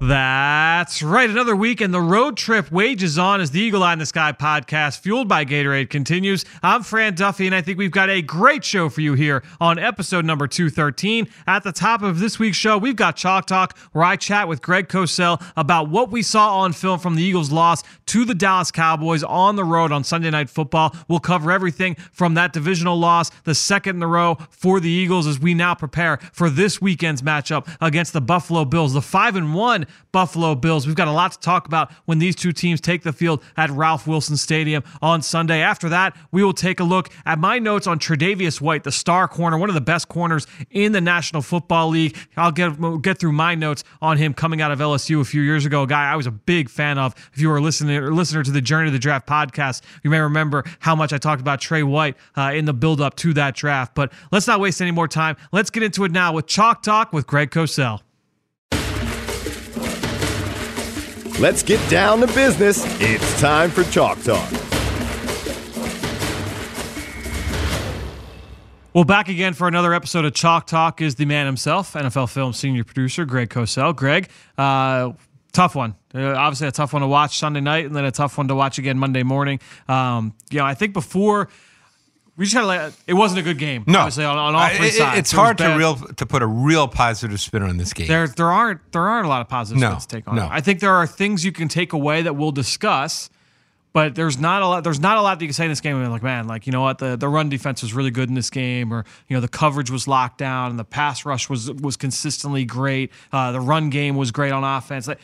That's right. Another week and the road trip wages on as the Eagle Eye in the Sky podcast, fueled by Gatorade, continues. I'm Fran Duffy, and I think we've got a great show for you here on episode number 213. At the top of this week's show, we've got Chalk Talk, where I chat with Greg Cosell about what we saw on film from the Eagles' loss to the Dallas Cowboys on the road on Sunday Night Football. We'll cover everything from that divisional loss, the second in a row for the Eagles, as we now prepare for this weekend's matchup against the Buffalo Bills, the 5 and 1 Buffalo Bills. We've got a lot to talk about when these two teams take the field at Ralph Wilson Stadium on Sunday. After that, we will take a look at my notes on Tre'Davious White, the star corner, one of the best corners in the National Football League. I'll get get through my notes on him coming out of LSU a few years ago. A guy I was a big fan of. If you were a listener listener to the Journey to the Draft podcast, you may remember how much I talked about Trey White uh, in the build up to that draft. But let's not waste any more time. Let's get into it now with Chalk Talk with Greg Cosell. Let's get down to business. It's time for Chalk Talk. Well, back again for another episode of Chalk Talk is the man himself, NFL film senior producer Greg Cosell. Greg, uh, tough one. Uh, obviously, a tough one to watch Sunday night, and then a tough one to watch again Monday morning. Um, you know, I think before we just of like it wasn't a good game. No, obviously on, on all I- three it- sides. It's It hard to real to put a real positive spin on this game. There, there aren't there aren't a lot of positive No, spins to take on. no. it. I think there are things you can take away that we'll discuss, but there's not a lot. There's not a lot that you can say in this game. and Like, man, like you know what, the the run defense was really good in this game, or you know the coverage was locked down, and the pass rush was was consistently great. Uh, the run game was great on offense. Like,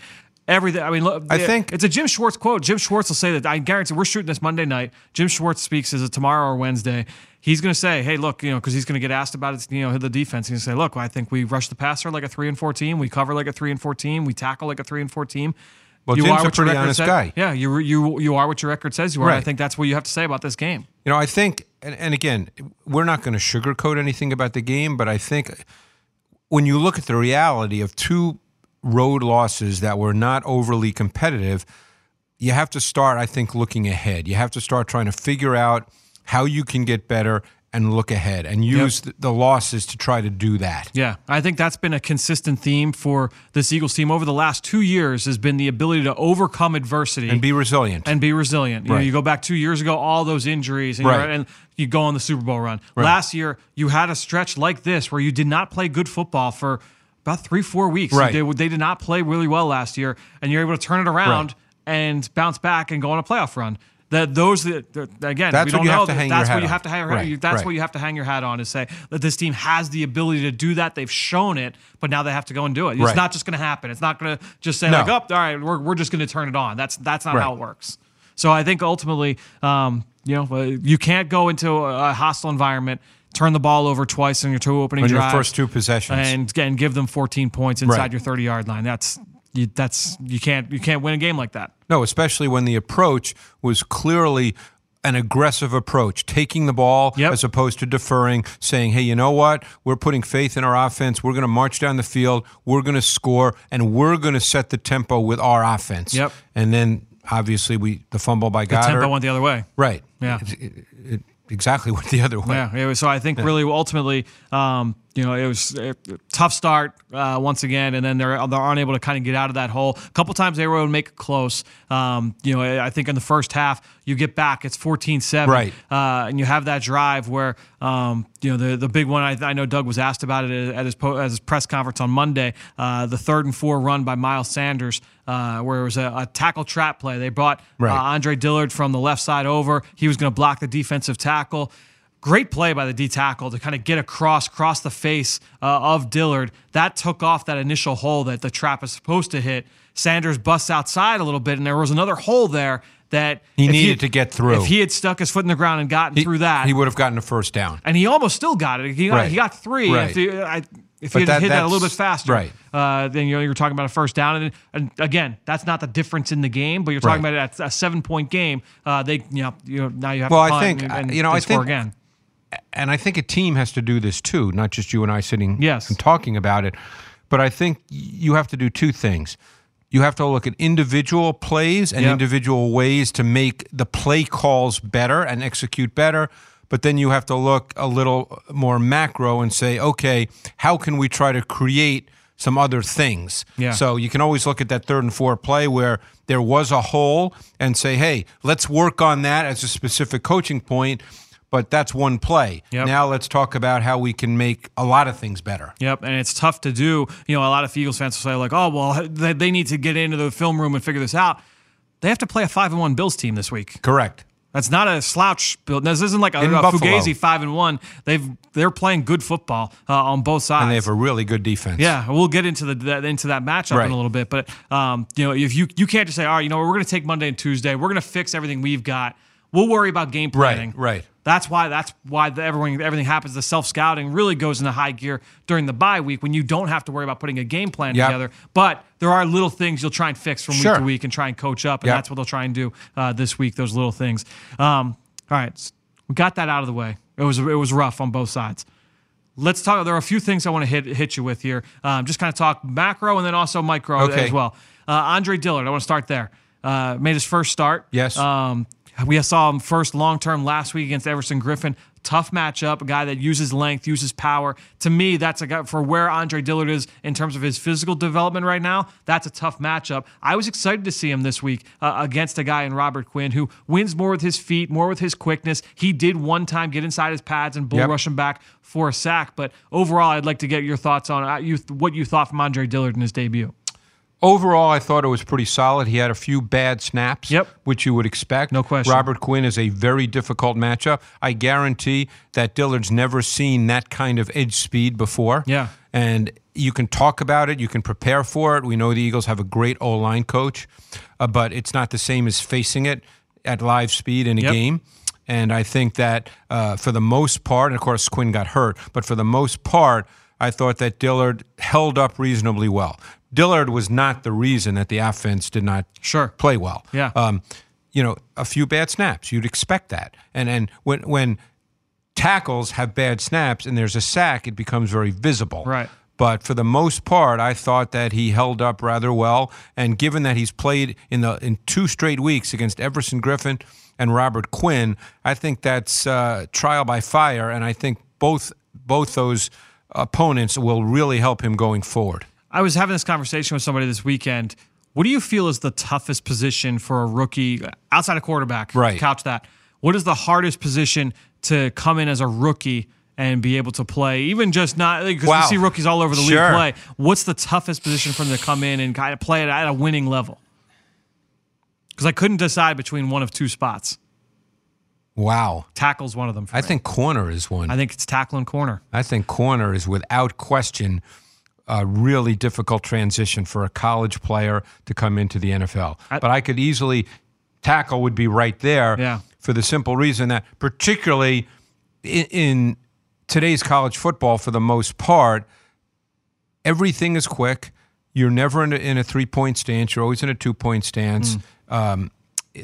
Everything. I mean, look, I think- it's a Jim Schwartz quote. Jim Schwartz will say that. I guarantee we're shooting this Monday night. Jim Schwartz speaks. as it tomorrow or Wednesday? He's going to say, "Hey, look, you know, because he's going to get asked about it. You know, the defense. He's going to say, look, I think we rush the passer like a three and four team. We cover like a three and four team. We tackle like a three and four team. Well, you Jim's are a pretty honest said- guy. Yeah, you you you are what your record says you are. I think that's what you have to say about this game. You know, I think, and, and again, we're not going to sugarcoat anything about the game, but I think when you look at the reality of two road losses that were not overly competitive, you have to start, I think, looking ahead. You have to start trying to figure out how you can get better and look ahead and use the, the losses to try to do that. Yeah, I think that's been a consistent theme for this Eagles team over the last two years. Has been the ability to overcome adversity And be resilient. and be resilient. You know, you go back two years ago, all those injuries, and, Right. and you go on the Super Bowl run. Last year, you had a stretch like this where you did not play good football for about three, four weeks. Right. They, they did not play really well last year, and you're able to turn it around and bounce back and go on a playoff run. That those that again, That's we what don't you know. have to that- hang your that's hat what you on. have to hang. Right, you- That's right. what you have to hang your hat on is say that this team has the ability to do that. They've shown it, but now they have to go and do it. It's Right. not just going to happen. It's not going to just say No. like, "Oh, all right, we're, we're just going to turn it on." That's that's not Right. how it works. So I think ultimately, um, you know, uh, you can't go into a hostile environment, turn the ball over twice in your two opening On your first two possessions. and and give them 14 points inside Right. your 30 yard line. That's you, that's you can't you can't win a game like that. No, especially when the approach was clearly an aggressive approach, taking the ball Yep. as opposed to deferring, saying, hey, you know what? We're putting faith in our offense. We're going to march down the field. We're going to score, and we're going to set the tempo with our offense. Yep. And then obviously we the fumble by The tempo went the other way. right. Yeah. It, it- it exactly went the other way. Yeah, so I think really ultimately, um, you know, it was a tough start uh, once again, and then they're they're unable to kind of get out of that hole. A couple times they were able to make it close. Um, you know, I think in the first half you get back, it's 14-7. Right. uh, and you have that drive where um, you know the the big one. I, I know Doug was asked about it at his po- at his press conference on Monday. Uh, the third and four run by Miles Sanders, uh, where it was a, a tackle trap play. They brought Right. uh, Andre Dillard from the left side over. He was going to block the defensive tackle. Great play by the D tackle to kind of get across, cross the face uh, of Dillard. That took off that initial hole that the trap is supposed to hit. Sanders busts outside a little bit, and there was another hole there that He needed to get through. If he had stuck his foot in the ground and gotten through that, He would have gotten a first down. and he almost still got it. He got, Right. he got three. Right. If, he, I, if he that- hit that a little bit faster, right. uh, then you know you're talking about a first down. And, and again, that's not the difference in the game, but you're talking Right. about a, a seven point game. Uh, they you know you know now you have Well, to I think, and, uh, and you know, I score think- again. And I think a team has to do this too, not just you and I sitting Yes. and talking about it. But I think you have to do two things. You have to look at individual plays and Yep. individual ways to make the play calls better and execute better. But then you have to look a little more macro and say, okay, how can we try to create some other things? Yeah. So you can always look at that third and fourth play where there was a hole and say, hey, let's work on that as a specific coaching point. But that's one play. Yep. Now let's talk about how we can make a lot of things better. Yep, and it's tough to do. You know, a lot of Eagles fans will say like, "Oh, well, they, need to get into the film room and figure this out." They have to play a five and one Bills team this week. Correct. That's not a slouch. build. This isn't like a, In a Buffalo. Fugazi five and one. They've they're playing good football uh, on both sides. And they have a really good defense. Yeah, we'll get into the that, into that matchup Right. in a little bit, but um, you know, if you you can't just say, all right, you know, we're going to take Monday and Tuesday, we're going to fix everything we've got. We'll worry about game planning. Right, right. That's why that's why the, everything everything happens. The self scouting really goes into high gear during the bye week when you don't have to worry about putting a game plan Yep. together. But there are little things you'll try and fix from week to week and try and coach up, and Yep. that's what they'll try and do uh, this week. Those little things. Um, all right, we got that out of the way. It was it was rough on both sides. Let's talk. There are a few things I want to hit hit you with here. Um, just kind of talk macro and then also micro Okay. as well. Uh, Andre Dillard, I want to start there. Uh, made his first start. Yes. Um, we saw him first long term last week against Everson Griffen. Tough matchup, a guy that uses length, uses power. To me, that's a guy for where Andre Dillard is in terms of his physical development right now. That's a tough matchup. I was excited to see him this week uh, against a guy in Robert Quinn who wins more with his feet, more with his quickness. He did one time get inside his pads and bull Yep. rush him back for a sack. But overall, I'd like to get your thoughts on uh, you, what you thought from Andre Dillard in his debut. Overall, I thought it was pretty solid. He had a few bad snaps, Yep. which you would expect. No question. Robert Quinn is a very difficult matchup. I guarantee that Dillard's never seen that kind of edge speed before. Yeah. And you can talk about it, you can prepare for it. We know the Eagles have a great O line coach, uh, but it's not the same as facing it at live speed in a Yep. game. And I think that uh, for the most part, and of course Quinn got hurt, but for the most part, I thought that Dillard held up reasonably well. Dillard was not the reason that the offense did not Sure. play well. Yeah. Um, you know, a few bad snaps. You'd expect that. And and when when tackles have bad snaps and there's a sack, it becomes very visible. Right. But for the most part, I thought that he held up rather well. And given that he's played in the in two straight weeks against Everson Griffen and Robert Quinn, I think that's uh, trial by fire. And I think both both those opponents will really help him going forward. I was having this conversation with somebody this weekend. What do you feel is the toughest position for a rookie outside of quarterback? Right. Couch that. What is the hardest position to come in as a rookie and be able to play? Even just not because Wow. we see rookies all over the Sure. league play. What's the toughest position for them to come in and kind of play it at a winning level? Because I couldn't decide between one of two spots. Wow. Tackle's one of them. For I me. think corner is one. I think it's tackle and corner. I think corner is without question a really difficult transition for a college player to come into the NFL. I- but I could easily tackle would be right there Yeah. for the simple reason that particularly in, in today's college football for the most part everything is quick. You're never in a, in a three point stance. You're always in a two point stance. Um,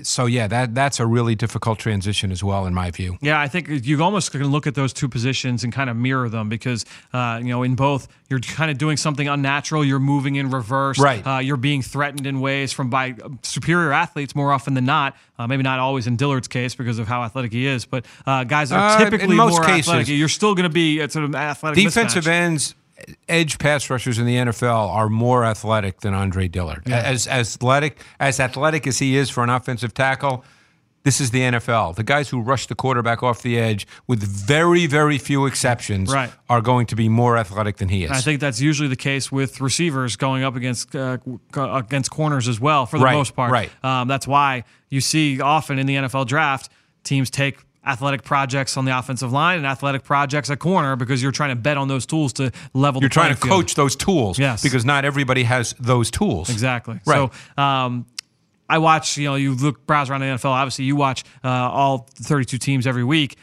so yeah, that that's a really difficult transition as well, in my view. Yeah, I think you almost can look at those two positions and kind of mirror them because, uh, you know, in both, you're kind of doing something unnatural. You're moving in reverse. Right. Uh, you're being threatened in ways from by superior athletes more often than not. Uh, maybe not always in Dillard's case because of how athletic he is, but uh, guys that are Uh, in typically most more cases. athletic, you're still going to be it's an athletic defensive mismatch. ends, edge pass rushers in the NFL are more athletic than Andre Dillard. As as athletic as athletic as he is for an offensive tackle, this is the NFL. The guys who rush the quarterback off the edge, with very very few exceptions, Right. are going to be more athletic than he is. I think that's usually the case with receivers going up against uh, against corners as well, for the Right, most part. right. Um, that's why you see often in the NFL draft teams take athletic projects on the offensive line and athletic projects at corner because you're trying to bet on those tools to level. You're trying to field. coach those tools, Yes. because not everybody has those tools. Exactly. Right. So um, I watch, you know, you look, browse around the NFL. Obviously, you watch uh, all 32 teams every week.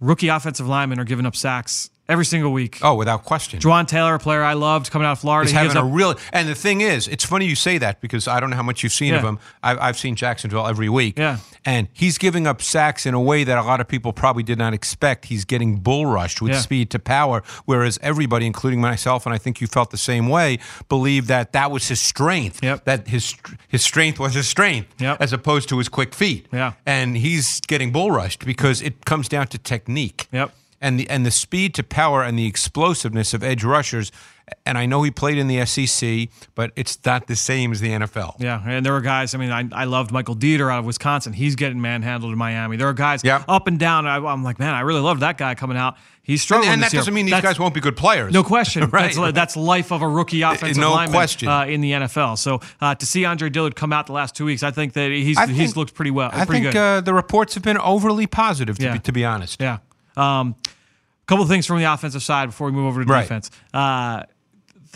Rookie offensive linemen are giving up sacks every single week. Oh, without question. Jawaan Taylor, a player I loved coming out of Florida. He's having gives a up- real. And the thing is, it's funny you say that because I don't know how much you've seen of him. I've, I've seen Jacksonville every week. Yeah. And he's giving up sacks in a way that a lot of people probably did not expect. He's getting bull rushed with Yeah. speed to power, whereas everybody, including myself, and I think you felt the same way, believed that that was his strength. Yep. That his his strength was his strength, Yep. as opposed to his quick feet. Yeah. And he's getting bull rushed because it comes down to technique Yep. And the and the speed to power and the explosiveness of edge rushers. And I know he played in the SEC, but it's not the same as the NFL. Yeah, and there were guys. I mean, I, I loved Michael Deiter out of Wisconsin. He's getting manhandled in Miami. There are guys Yeah. up and down. I, I'm like, man, I really loved that guy coming out. He's And, struggling. and this that year. doesn't mean these That's- guys won't be good players. No question. right. That's, that's life of a rookie offensive No lineman question. Uh, in the NFL. So uh, to see Andre Dillard come out the last two weeks, I think that he's I he's think- looked pretty well. I think uh, the reports have been overly positive, to, Yeah. be, to be honest. Yeah. Um, couple of things from the offensive side before we move over to Right. defense. Uh,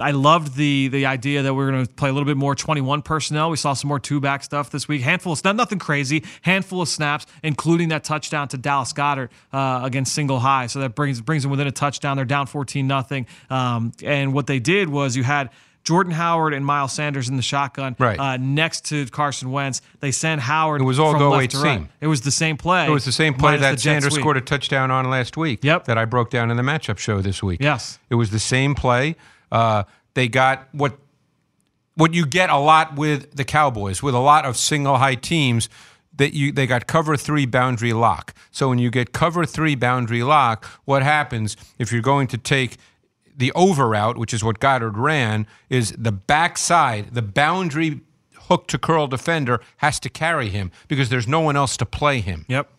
I loved the the idea that we are going to play a little bit more 21 personnel. We saw some more two back stuff this week. Handful of not nothing crazy. Handful of snaps, including that touchdown to Dallas Goedert uh, against Single High. So that brings brings them within a touchdown. They're down 14 nothing. Um, and what they did was you had. Jordan Howard and Miles Sanders in the shotgun, Right. uh, next to Carson Wentz. They send Howard. It was all go eight to right. It was the same play. It was the same play that Sanders sweep. scored a touchdown on last week. Yep. That I broke down in the matchup show this week. Yes. It was the same play. Uh, they got what what you get a lot with the Cowboys, with a lot of single high teams, that you they got cover three boundary lock. So when you get cover three boundary lock, what happens if you're going to take the over route, which is what Goedert ran, is the backside, the boundary hook to curl defender has to carry him because there's no one else to play him. Yep.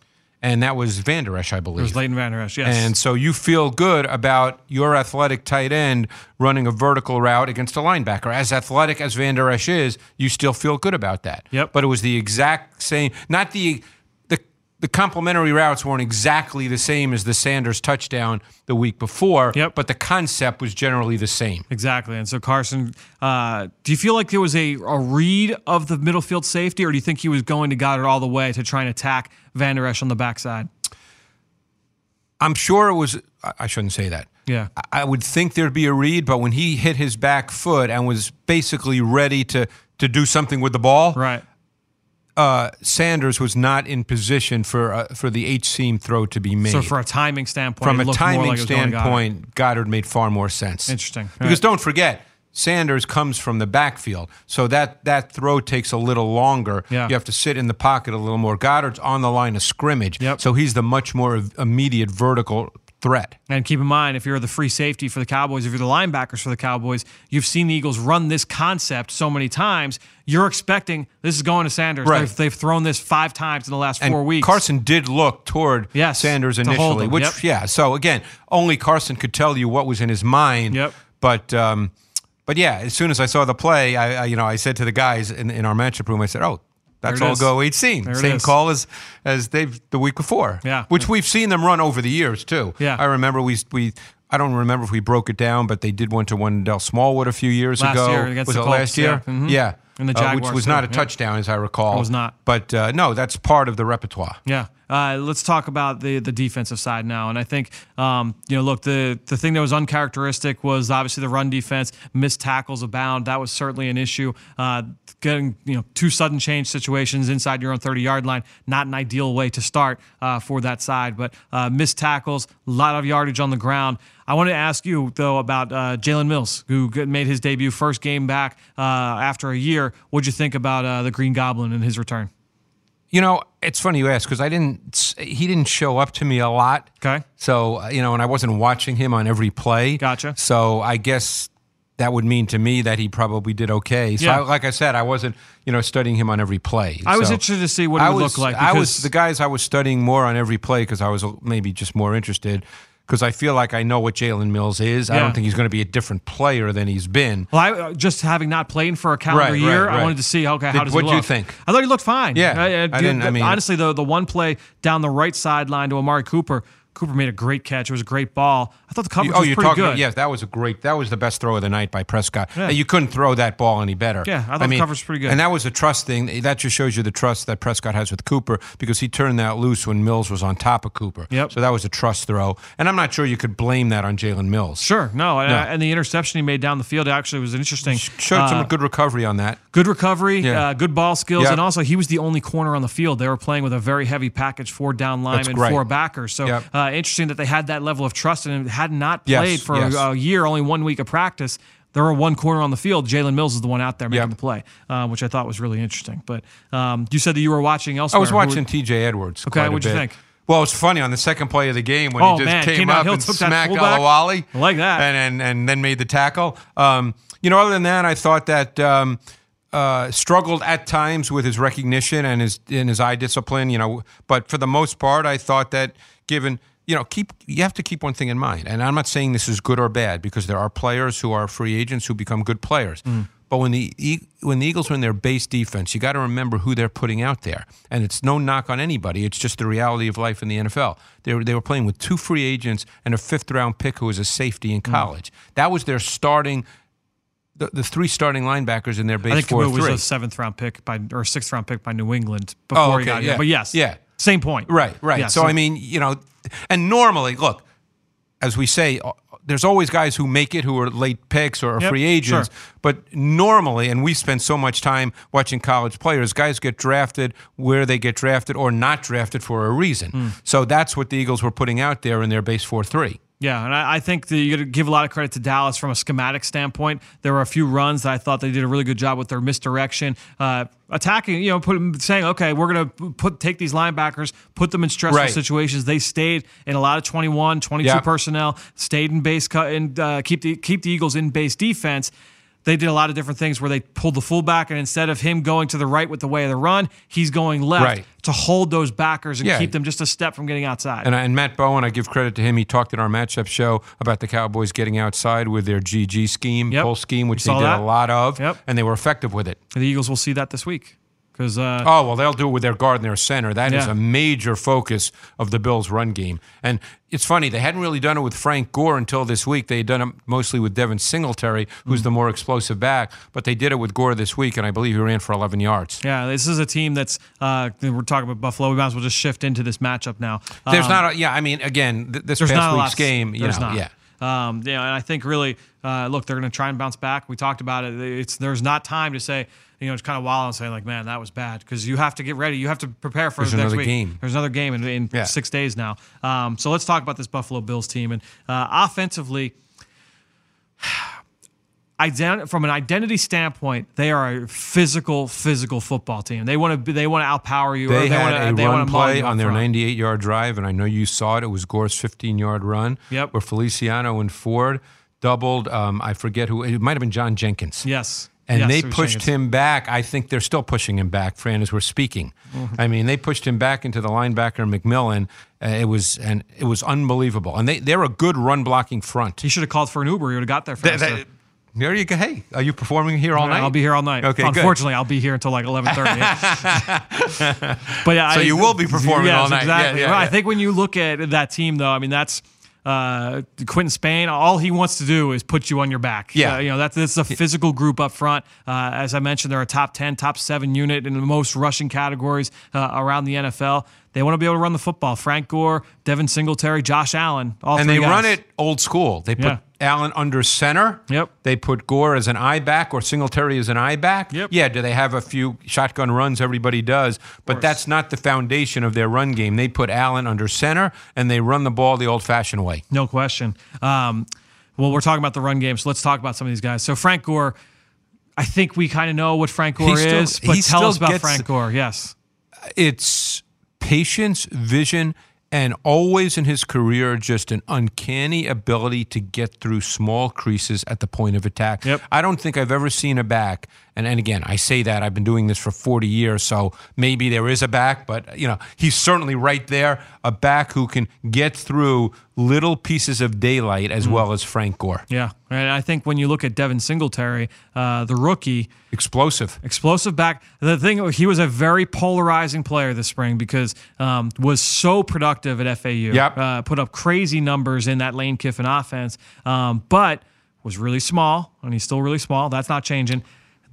And that was Vander Esch, I believe. It was Leighton Vander Esch, yes. And so you feel good about your athletic tight end running a vertical route against a linebacker. As athletic as Vander Esch is, you still feel good about that. Yep. But it was the exact same, not the the complementary routes weren't exactly the same as the Sanders touchdown the week before. Yep. But the concept was generally the same. Exactly. And so Carson, uh, do you feel like there was a, a read of the middle field safety, or do you think he was going to Goedert all the way to try and attack Vander Esch on the backside? I'm sure it was. I- shouldn't say that. Yeah. I- I would think there'd be a read, but when he hit his back foot and was basically ready to to do something with the ball, Right. Uh, Sanders was not in position for uh, for the H seam throw to be made. So from a timing standpoint, From it a timing like it was going to Goedert. standpoint, Goedert made far more sense. Interesting. Because right. don't forget, Sanders comes from the backfield, so that that throw takes a little longer. Yeah. You have to sit in the pocket a little more. Goedert's on the line of scrimmage, Yep. so he's the much more immediate vertical threat. And keep in mind, if you're the free safety for the Cowboys, if you're the linebackers for the Cowboys, you've seen the Eagles run this concept so many times. You're expecting this is going to Sanders. Right. They've, they've thrown this five times in the last And four weeks. Carson did look toward Yes, Sanders initially, which yep. yeah. So again, only Carson could tell you what was in his mind. Yep. But um, but yeah, as soon as I saw the play, I, I you know I said to the guys in, in our matchup room, I said, "Oh, that's all is. go eight scene. There Same is. call as as they've the week before. Yeah. which we've seen them run over the years too. Yeah. I remember we we. I don't remember if we broke it down, but they did one to Wendell Smallwood a few years Last ago. year against was the it Colts, last year? yeah. Mhm. Yeah. And the Uh, which Jaguars, was not a yeah. touchdown, as I recall. It was not. But uh, no, that's part of the repertoire. Yeah. Uh, let's talk about the the defensive side now. And I think, um, you know, look, the the thing that was uncharacteristic was obviously the run defense. Missed tackles abound. That was certainly an issue. Uh, getting you know two sudden change situations inside your own 30 yard line, not an ideal way to start uh, for that side. But uh, missed tackles, a lot of yardage on the ground. I want to ask you though about uh, Jalen Mills, who made his debut first game back uh, after a year. What'd you think about the Green Goblin and his return? You know, it's funny you ask because I didn't. He didn't show up to me a lot. Okay. So uh, you know, and I wasn't watching him on every play. Gotcha. So I guess that would mean to me that he probably did okay. So Yeah. I, like I said, I wasn't you know studying him on every play. I was interested to see what he was, look like. I was the guys I was studying more on every play because I was maybe just more interested. Because I feel like I know what Jalen Mills is. I don't think he's going to be a different player than he's been. Well, I, uh, just having not played for a calendar Right, year, right, I wanted to see okay, how Did- does he What do you think? I thought he looked fine. Yeah, I, I didn't- I mean- honestly, the the one play down the right sideline to Amari Cooper Cooper made a great catch. It was a great ball. I thought the coverage oh, was you're pretty talking good. about, yes, that was a great, that was the best throw of the night by Prescott. Yeah. You couldn't throw that ball any better. Yeah, I thought the coverage was pretty good. And that was a trust thing. That just shows you the trust that Prescott has with Cooper because he turned that loose when Mills was on top of Cooper. Yep. So that was a trust throw. And I'm not sure you could blame that on Jalen Mills. Sure, no, and, No. and the interception he made down the field actually was interesting. Showed Uh, some good recovery on that. Good recovery, Yeah. uh, good ball skills, Yep. and also he was the only corner on the field. They were playing with a very heavy package, four down line and four backers. So Yep. uh, interesting that they had that level of trust and had not Yes, played for yes. a, a year, only one week of practice. There were one corner on the field. Jalen Mills is the one out there making Yep. the play, uh, which I thought was really interesting. But um, you said that you were watching elsewhere. I was watching T.J. Edwards. Okay, what'd you think? Well, it was funny on the second play of the game when Oh, he just man, came, came up and smacked. Alawali. I like that. And, and and then made the tackle. Um, you know, other than that, I thought that um, uh, struggled at times with his recognition and his in his eye discipline. You know, but for the most part, I thought that given you know, keep you have to keep one thing in mind, and I'm not saying this is good or bad because there are players who are free agents who become good players. Mm. But when the when the Eagles are in their base defense, you got to remember who they're putting out there, and it's no knock on anybody. It's just the reality of life in the NFL. They were they were playing with two free agents and a fifth round pick who was a safety Mm. in college. That was their starting. The, the three starting linebackers in their base I think four was a seventh round pick by or sixth round pick by New England before Oh, he okay, got here. yeah. But yes, Yeah. Same point. Right, right. Yeah, so, I mean, you know, and normally, look, as we say, uh, there's always guys who make it who are late picks or are Yep, free agents. sure. But normally, and we spend so much time watching college players, guys get drafted where they get drafted or not drafted for a reason. Hmm. So that's what the Eagles were putting out there in their base 4 3. Yeah, and I, I think that you got to give a lot of credit to Dallas from a schematic standpoint. There were a few runs that I thought they did a really good job with their misdirection, uh, attacking. You know, put, saying, okay, we're going to put take these linebackers, put them in stressful Right. situations. They stayed in a lot of 21, 22 Yeah. personnel, stayed in base cut and uh, keep the keep the Eagles in base defense. They did a lot of different things where they pulled the fullback, and instead of him going to the right with the way of the run, he's going left Right. to hold those backers and Yeah. keep them just a step from getting outside. And, I- and Matt Bowen, I give credit to him. He talked in our matchup show about the Cowboys getting outside with their GG scheme, Yep. pull scheme, which they did that. a lot of, Yep. and they were effective with it. the Eagles will see that this week because uh, Oh well, they'll do it with their guard and their center. That is Yeah. a major focus of the Bills' run game. And it's funny they hadn't really done it with Frank Gore until this week. They had done it mostly with Devin Singletary, who's Mm. the more explosive back. But they did it with Gore this week, and I believe he ran for 11 yards. Yeah, this is a team that's uh, we're talking about Buffalo. We might as well just shift into this matchup now. There's Um, not, a, yeah. I mean, again, th- this there's past week's game, you there's know, not. yeah. Um, yeah, and I think really, uh, look, they're going to try and bounce back. We talked about it. It's there's not time to say, you know, it's kind of wild and say like, man, that was bad because you have to get ready. You have to prepare for There's the next another week. game. There's another game in, in Yeah. six days now. Um, so let's talk about this Buffalo Bills team and uh, offensively. Ident- from an identity standpoint, they are a physical, physical football team. They want to, they want to outpower you. or They, had wanna, a they run play on their 98 yard drive, and I know you saw it. It was Gore's 15 yard run, Yep. where Feliciano and Ford doubled. Um, I forget who. It might have been John Jenkins. Yes. And Yes, they pushed Jenkins. him back. I think they're still pushing him back, Fran, as we're speaking. Mm-hmm. I mean, they pushed him back into the linebacker McMillan. Uh, it was and it was unbelievable. And they they're a good run blocking front. He should have called for an Uber. He would have got there Th- faster. There you go. Hey, are you performing here all night? I'll be here all night. Okay, good. Unfortunately, I'll be here until like eleven thirty. but yeah, So I- you will be performing yes, all night. Exactly. yeah, Well, I think when you look at that team, though, I mean that's. Uh, Quinton Spain, all he wants to do is put you on your back. Yeah. Uh, you know that's that's a physical group up front. Uh, as I mentioned, they're a top ten, top seven unit in the most rushing categories uh, around the NFL. They want to be able to run the football. Frank Gore, Devin Singletary, Josh Allen, all and they guys. run it old school. They put Yeah. Allen under center. Yep. They put Gore as an eye back or Singletary as an eye back. Yep. Yeah. Do they have a few shotgun runs? Everybody does, but that's not the foundation of their run game. They put Allen under center and they run the ball the old-fashioned way. No question. Um, well, we're talking about the run game, so let's talk about some of these guys. So Frank Gore, I think we kind of know what Frank Gore still- is, but tell us about gets- Frank Gore. Yes. it's patience, vision, and always in his career, just an uncanny ability to get through small creases at the point of attack. Yep. I don't think I've ever seen a back and and again, I say that I've been doing this for 40 years, so maybe there is a back, but you know, he's certainly right there, a back who can get through little pieces of daylight as well as Frank Gore. Yeah, and I think when you look at Devin Singletary, uh, the rookie, Explosive. explosive back. The thing he was a very polarizing player this spring because um, was so productive at FAU. Yep. Uh, put up crazy numbers in that Lane Kiffin offense, um, but was really small, and he's still really small. That's not changing.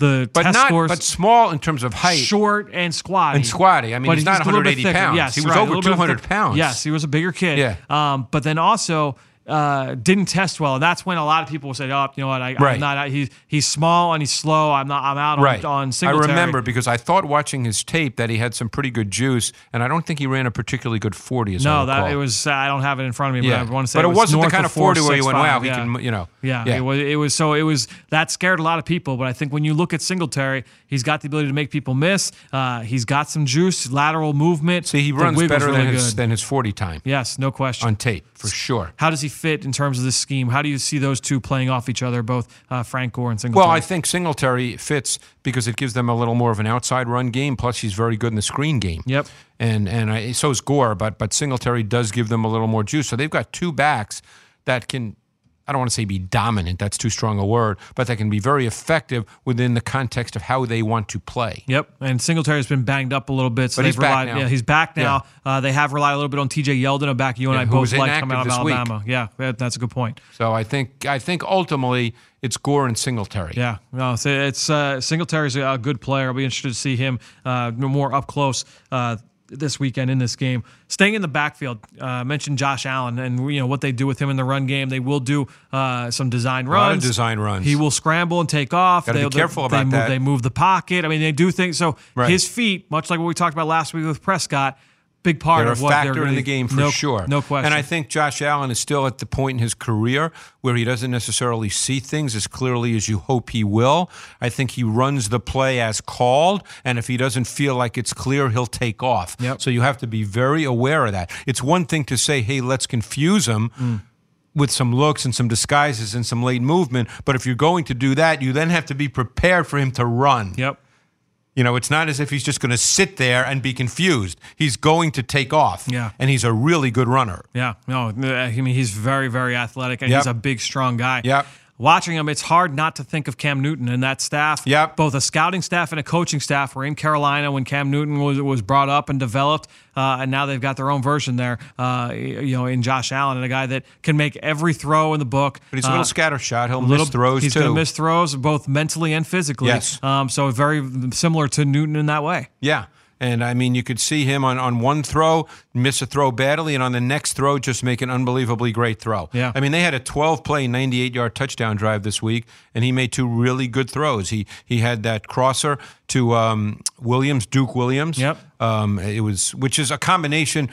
The But test not scores but small in terms of height. short and squatty. And squatty. I mean, But he's not little bit 180 pounds. Yes, He was right, over 200 pounds. Yes, he was a bigger kid. Yeah. Um, but then also uh, didn't test well. And that's when a lot of people said, "Oh, you know what? I, Right. I'm not. He's he's small and he's slow. I'm not. I'm out on, Right. on I remember because I thought watching his tape that he had some pretty good juice, and I don't think he ran a particularly good 40 as No, that it was. I don't have it in front of me, Yeah. but I want to say But it was wasn't the kind of 40 where you went, 4.65, wow, he yeah. can, you know. Yeah, Yeah. It was. It was. So it was. That scared a lot of people. But I think when you look at Singletary, he's got the ability to make people miss. Uh, he's got some juice, lateral movement. See, he runs better really than his good. than his 40 time Yes, no question. on tape for sure. How does he fit in terms of this scheme? How do you see those two playing off each other, both uh, Frank Gore and Singletary? Well, I think Singletary fits because it gives them a little more of an outside run game. Plus, he's very good in the screen game. Yep. And and I, so is Gore, but but Singletary does give them a little more juice. So they've got two backs that can. I don't want to say be dominant. That's too strong a word, but that can be very effective within the context of how they want to play. Yep, and Singletary's been banged up a little bit, so But they've he's back relied. now. Yeah, he's back now. Uh, they have relied a little bit on T.J. Yeldon, a back you and Yeah, I both like coming out of this week. Alabama. Yeah, that- that's a good point. So I think I think ultimately it's Gore and Singletary. Yeah, no, so it's uh, Singletary's a, a good player. I'll be interested to see him uh, more up close uh, this weekend in this game. Staying in the backfield, uh, mentioned Josh Allen and you know what they do with him in the run game. They will do uh, some design runs, design runs. He will scramble and take off. Gotta be They- careful they about move, that. They move the pocket. I mean, they do things. So Right. his feet, much like what we talked about last week with Prescott, big part They're a of what they're factor in the game for no, sure. No question. And I think Josh Allen is still at the point in his career where he doesn't necessarily see things as clearly as you hope he will. I think he runs the play as called, and if he doesn't feel like it's clear, he'll take off. Yep. So you have to be very aware of that. It's one thing to say, "Hey, let's confuse him." Mm. With some looks and some disguises and some late movement, but if you're going to do that, you then have to be prepared for him to run. Yep. You know, it's not as if he's just going to sit there and be confused. He's going to take off. Yeah. And he's a really good runner. Yeah, no, uh, I mean he's very, very athletic and Yep. he's a big, strong guy. Yep. Watching him, it's hard not to think of Cam Newton and that staff. Yep. Both a scouting staff and a coaching staff were in Carolina when Cam Newton was was brought up and developed, uh, and now they've got their own version there. Uh, you know, in Josh Allen, and a guy that can make every throw in the book. But he's a Uh, little scattershot. He'll little miss throws He's too. going to miss throws both mentally and physically. Yes. Um, so very similar to Newton in that way. yeah. And I mean, you could see him on, on one throw, miss a throw badly, and on the next throw, just make an unbelievably great throw. Yeah. I mean, they had a 12 play, 98 yard touchdown drive this week, and he made two really good throws. He he had that crosser to um, Williams, Duke Williams. Yep. Um, it was, which is a combination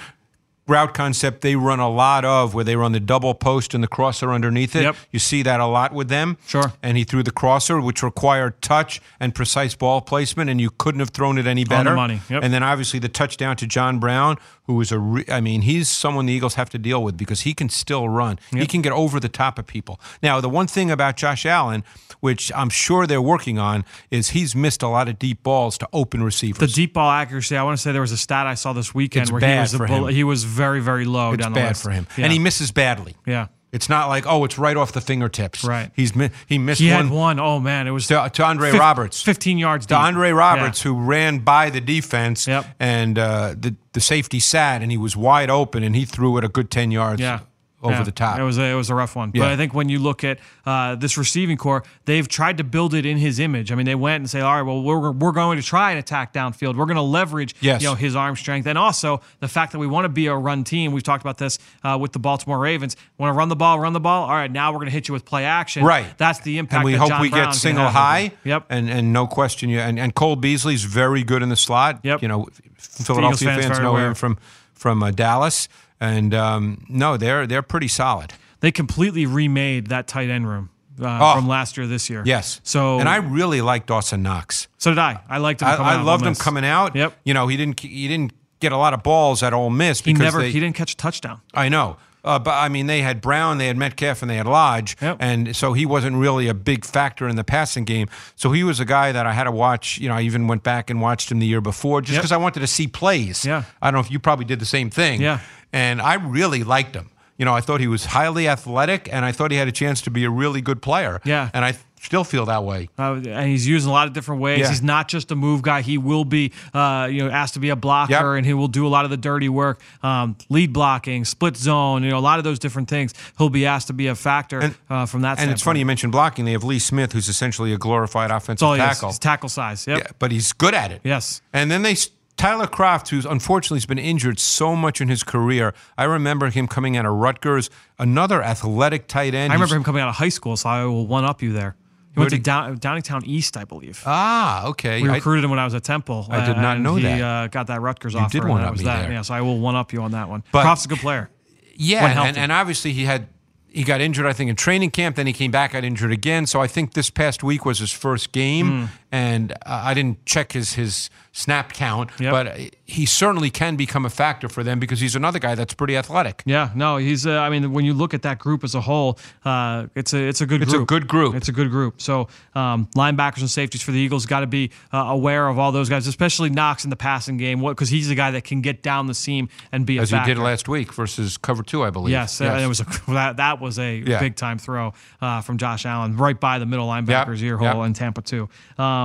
route concept they run a lot of where they run the double post and the crosser underneath it. Yep. You see that a lot with them. Sure. And he threw the crosser, which required touch and precise ball placement, and you couldn't have thrown it any the better. money. Yep. And then obviously the touchdown to John Brown, who was a, re- I mean, he's someone the Eagles have to deal with because he can still run. He can get over the top of people. Now, the one thing about Josh Allen, which I'm sure they're working on, is he's missed a lot of deep balls to open receivers. The deep ball accuracy. I want to say there was a stat I saw this weekend It's where he was bull- he was very, very low it's down the bad list. for him, Yeah. and he misses badly. yeah. It's not like oh, it's right off the fingertips. Right. He's he missed He one had one. Oh man, it was to, to Andre Roberts. 15 yards to deep. Andre Roberts, who ran by the defense, Yep. and uh, the the safety sat, and he was wide open, and he threw it a good ten yards Yeah. Over Yeah. the top. It was a, it was a rough one. But I think when you look at uh, this receiving corps, they've tried to build it in his image. I mean, they went and say, all right, well, we're, we're going to try and attack downfield. We're going to leverage Yes. you know his arm strength and also the fact that we want to be a run team. We've talked about this uh, with the Baltimore Ravens. Want to run the ball, run the ball. All right, now we're going to hit you with play action. Right. That's the impact. and we hope John we Brown's get single high. Yep. And and no question, you and, and Cole Beasley's very good in the slot. Yep. You know, Philadelphia fans fans know him from from uh, Dallas, and um, no, they're they're pretty solid. they completely remade that tight end room. Uh, Oh. From last year, this year. Yes. So and I really like Dawson Knox. so did I. I liked him. I, I loved him coming out. Yep. You know, he didn't he didn't get a lot of balls at Ole Miss He because never. they, he didn't catch a touchdown. I know, Uh, but I mean, they had Brown, they had Metcalf, and they had Lodge, Yep. and so he wasn't really a big factor in the passing game. So he was a guy that I had to watch. You know, I even went back and watched him the year before just Yep. because I wanted to see plays. Yeah. I don't know if you probably did the same thing. Yeah. and I really liked him. You know, I thought he was highly athletic, and I thought he had a chance to be a really good player. Yeah. and I still feel that way. Uh, and he's used in a lot of different ways. Yeah. He's not just a move guy. He will be, uh, you know, asked to be a blocker, Yep. and he will do a lot of the dirty work, um, lead blocking, split zone. You know, a lot of those different things. He'll be asked to be a factor And- uh, from that. And it's funny you mentioned blocking. They have Lee Smith, who's essentially a glorified offensive Oh, yes, tackle. his tackle size. Yep. Yeah, but he's good at it. Yes. And then they Tyler Kroft, who's unfortunately has been injured so much in his career. I remember him coming out of Rutgers, another athletic tight end. I remember him coming out of high school, so I will one up you there. He went to he- Down, Downingtown East, I believe. Ah, okay. we I- recruited him when I was at Temple. I did not know he, that. Uh, got that Rutgers offer. did one up was me that. there. Yeah, so I will one up you on that one. But- Kroft's a good player. Yeah, and, and obviously he had he got injured. I think in training camp. Then he came back, got injured again. So I think this past week was his first game, Hmm. And uh, I didn't check his his snap count, Yep. but he certainly can become a factor for them because he's another guy that's pretty athletic. Yeah, no, he's. Uh, I mean, when you look at that group as a whole, uh, it's a it's a good group. It's a good group. It's a good group. So um, linebackers and safeties for the Eagles got to be uh, aware of all those guys, especially Knox in the passing game, because he's the guy that can get down the seam and be a As he did last week versus cover two, I believe. Yes, and it was a, that, that was a Yeah. big time throw uh, from Josh Allen right by the middle linebacker's ear hole yep. in Tampa too. Um,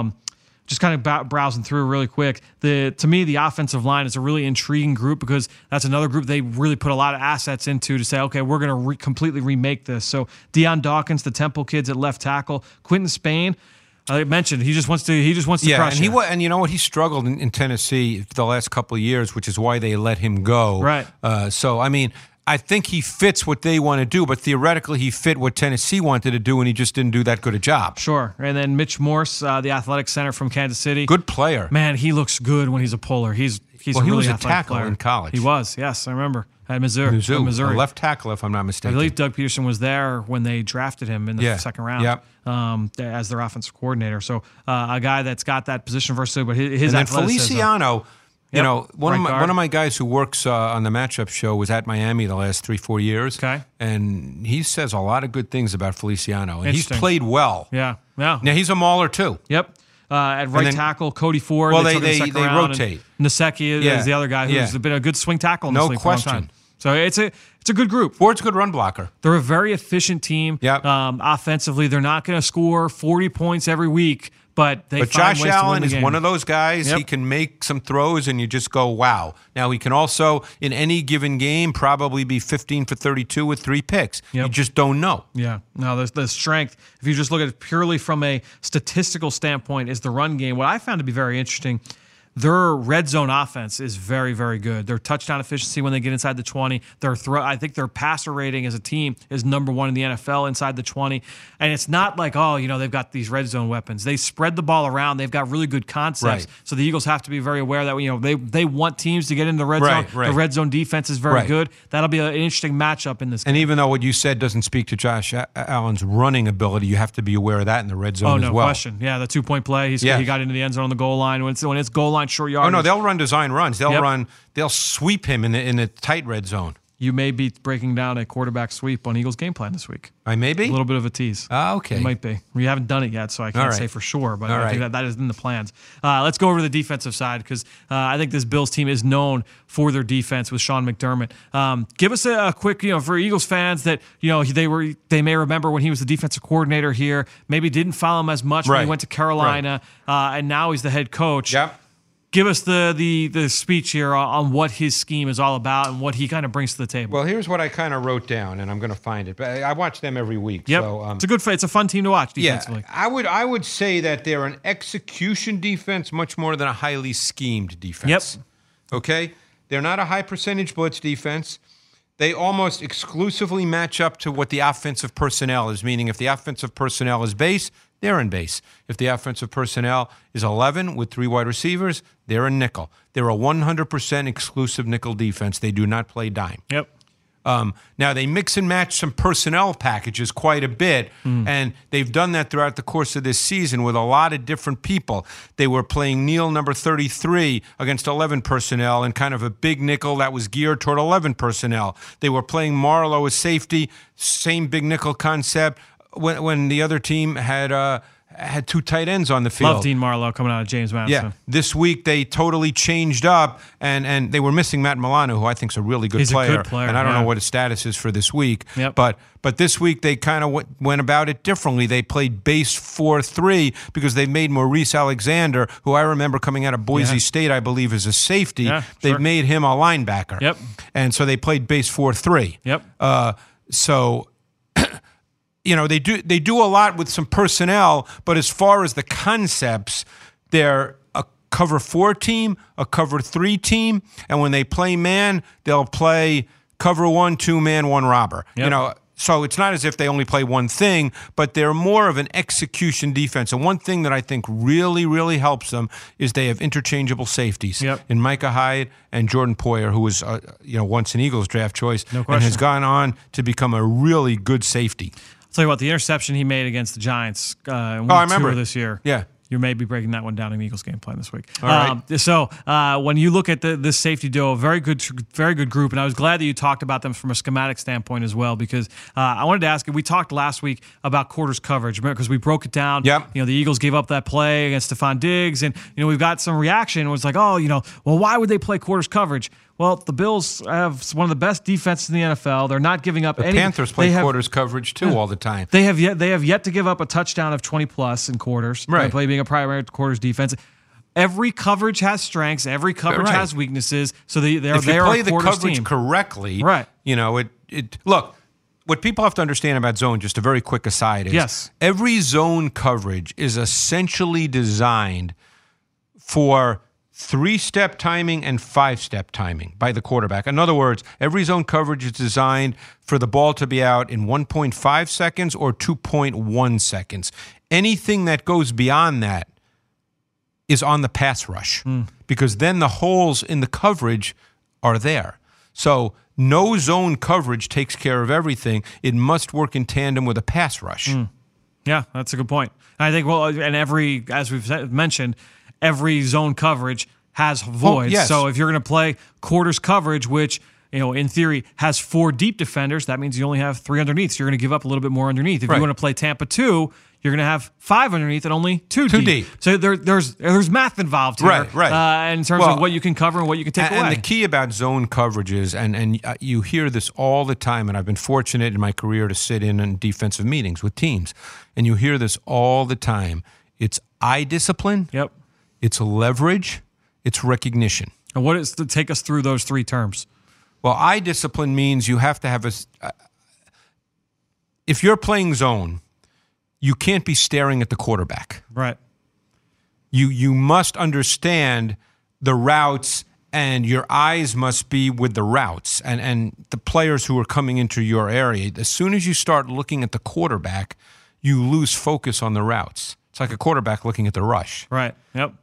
just kind of browsing through really quick. The to me the offensive line is a really intriguing group because that's another group they really put a lot of assets into to say, okay, we're going to re- completely remake this. So Dion Dawkins, the Temple kids at left tackle, Quinton Spain. I mentioned he just wants to he just wants to Yeah, crush and he you. and you know what he struggled in, in Tennessee the last couple of years, which is why they let him go. Right. Uh, so I mean, I think he fits what they want to do, but theoretically he fit what Tennessee wanted to do, and he just didn't do that good a job. Sure, and then Mitch Morse, uh, the athletic center from Kansas City. Good player. Man, he looks good when he's a puller. He's he's Well, a he really was a tackle player. in college. He was, yes, I remember at Missouri. Mizzou, Missouri. a left tackle, if I'm not mistaken. I believe Doug Pederson was there when they drafted him in the Yeah. second round Yep. um, as their offensive coordinator. So uh, a guy that's got that position versatility, but his, his and then Feliciano. Yep, know, one right of my, guard. one of my guys who works uh, on the matchup show was at Miami the last three four years. Okay. and he says a lot of good things about Feliciano, and he's played well. Yeah, yeah, Now he's a mauler too. yep. Uh, at right then- tackle, Cody Ford. Well, they, they- they- they rotate. Nsekhe is, Yeah, the other guy who's yeah. been a good swing tackle in No this league for a long question. So it's a it's a good group. Ford's a good run blocker. They're a very efficient team. Yep. Um, offensively, they're not going to score 40 points every week, but they But Josh ways to win Allen is one of those guys. Yep. He can make some throws, and you just go, "Wow!" Now he can also, in any given game, probably be 15 for 32 with three picks. Yep. You just don't know. Yeah, no, the, the strength, if you just look at it purely from a statistical standpoint, is the run game. What I found to be very interesting, their red zone offense is very, very good. Their touchdown efficiency when they get inside the 20, their throw, I think their passer rating as a team is number one in the NFL inside the 20. And it's not like, oh, you know, they've got these red zone weapons. They spread the ball around. They've got really good concepts. Right. So the Eagles have to be very aware that, you know, they, they want teams to get into the red Right, zone. right. The red zone defense is very good. That'll be an interesting matchup in this game. And even though what you said doesn't speak to Josh Allen's running ability, you have to be aware of that in the red zone Oh as no well. question. Yeah, the two point play. He's, Yes. He got into the end zone on the goal line when it's when it's goal line short Oh no, they'll run design runs. They'll Yep. run. They'll sweep him in the in the tight red zone. you may be breaking down a quarterback sweep on Eagles game plan this week. I may be. A little bit of a tease. Ah, okay. It might be. We haven't done it yet, so I can't right. say for sure, but All I think that, that is in the plans. Uh, let's go over to the defensive side because uh, I think this Bills team is known for their defense with Sean McDermott. Um, give us a, a quick, you know, for Eagles fans that you know they were they may remember when he was the defensive coordinator here, maybe didn't follow him as much when he went to Carolina, uh, and now he's the head coach. Yep. Give us the the the speech here on, on what his scheme is all about and what he kind of brings to the table. Well, here's what I kind of wrote down, and I'm going to find it. But I I watch them every week. yep, So, um, it's a good. It's a fun team to watch yeah. I would I would say that they're an execution defense much more than a highly schemed defense. Yep. Okay, they're not a high percentage blitz defense. They almost exclusively match up to what the offensive personnel is. Meaning, if the offensive personnel is base, they're in base. If the offensive personnel is 11 with three wide receivers, they're in nickel. They're a 100% exclusive nickel defense. They do not play dime. Yep. Um, now they mix and match some personnel packages quite a bit, and they've done that throughout the course of this season with a lot of different people. They were playing Neal number 33 against 11 personnel and kind of a big nickel that was geared toward 11 personnel. They were playing Marlowe as safety, same big nickel concept. When, when the other team had uh, had two tight ends on the field. Love Dean Marlowe coming out of James Madison. Yeah, this week they totally changed up, and and they were missing Matt Milano, who I think is a really good He's a player. good player, and I don't yeah. know what his status is for this week. Yep. But but this week they kind of w- went about it differently. They played base four three because they made Maurice Alexander, who I remember coming out of Boise Yeah. State, I believe, as a safety. Yeah, They've sure. made him a linebacker. Yep. And so they played base four three. Yep. Uh, so you know they do they do a lot with some personnel, but as far as the concepts, they're a cover four team, a cover three team, and when they play man, they'll play cover one, two man, one robber. You know. So it's not as if they only play one thing, but they're more of an execution defense. And one thing that I think really, really helps them is they have interchangeable safeties Yep. in Micah Hyde and Jordan Poyer, who was uh, you know once an Eagles draft choice No and has gone on to become a really good safety. Tell you what, the interception he made against the Giants uh, Oh, I remember two of it. this year. Yeah. You may be breaking that one down in the Eagles game plan this week. All right. Um, so uh, when you look at the, this safety duo, very good, very good group, and I was glad that you talked about them from a schematic standpoint as well because uh, I wanted to ask you. We talked last week about quarters coverage because we broke it down. Yep. You know, the Eagles gave up that play against Stefon Diggs, and you know we've got some reaction. It was like, oh, you know, well, why would they play quarters coverage? Well, the Bills have one of the best defenses in the NFL. They're not giving up The any. Panthers play have- quarters coverage too all the time. they have yet they have yet to give up a touchdown of 20 plus in quarters. Right. Play being a primary quarters defense. Every coverage has strengths. Every coverage Right. has weaknesses. So they they're if you they're play the coverage team. correctly, Right. You know it. It look. What people have to understand about zone, just a very quick aside, is Yes. every zone coverage is essentially designed for three step timing and five step timing by the quarterback. In other words, every zone coverage is designed for the ball to be out in 1.5 seconds or 2.1 seconds. Anything that goes beyond that is on the pass rush hmm. because then the holes in the coverage are there. So no zone coverage takes care of everything. It must work in tandem with a pass rush. Hmm. Yeah, that's a good point. I think well, and every as we've mentioned, every zone coverage has voids. yes. So if you're going to play quarters coverage, which you know in theory has four deep defenders, that means you only have three underneath. So you're going to give up a little bit more underneath. If Right. you want to play Tampa two. You're going to have five underneath and only two, Two deep. deep. So there, there's there's math involved here, Right, right. Uh, in terms Well, of what you can cover and what you can take and, away. and the key about zone coverages, and and uh, you hear this all the time, and I've been fortunate in my career to sit in on defensive meetings with teams, and you hear this all the time. It's eye discipline, yep. It's leverage, it's recognition. And what is to take us through those three terms? Well, eye discipline means you have to have a. uh, If you're playing zone, you can't be staring at the quarterback. Right. You you must understand the routes, and your eyes must be with the routes and and the players who are coming into your area. As soon as you start looking at the quarterback, you lose focus on the routes. It's like a quarterback looking at the rush. Right. Yep.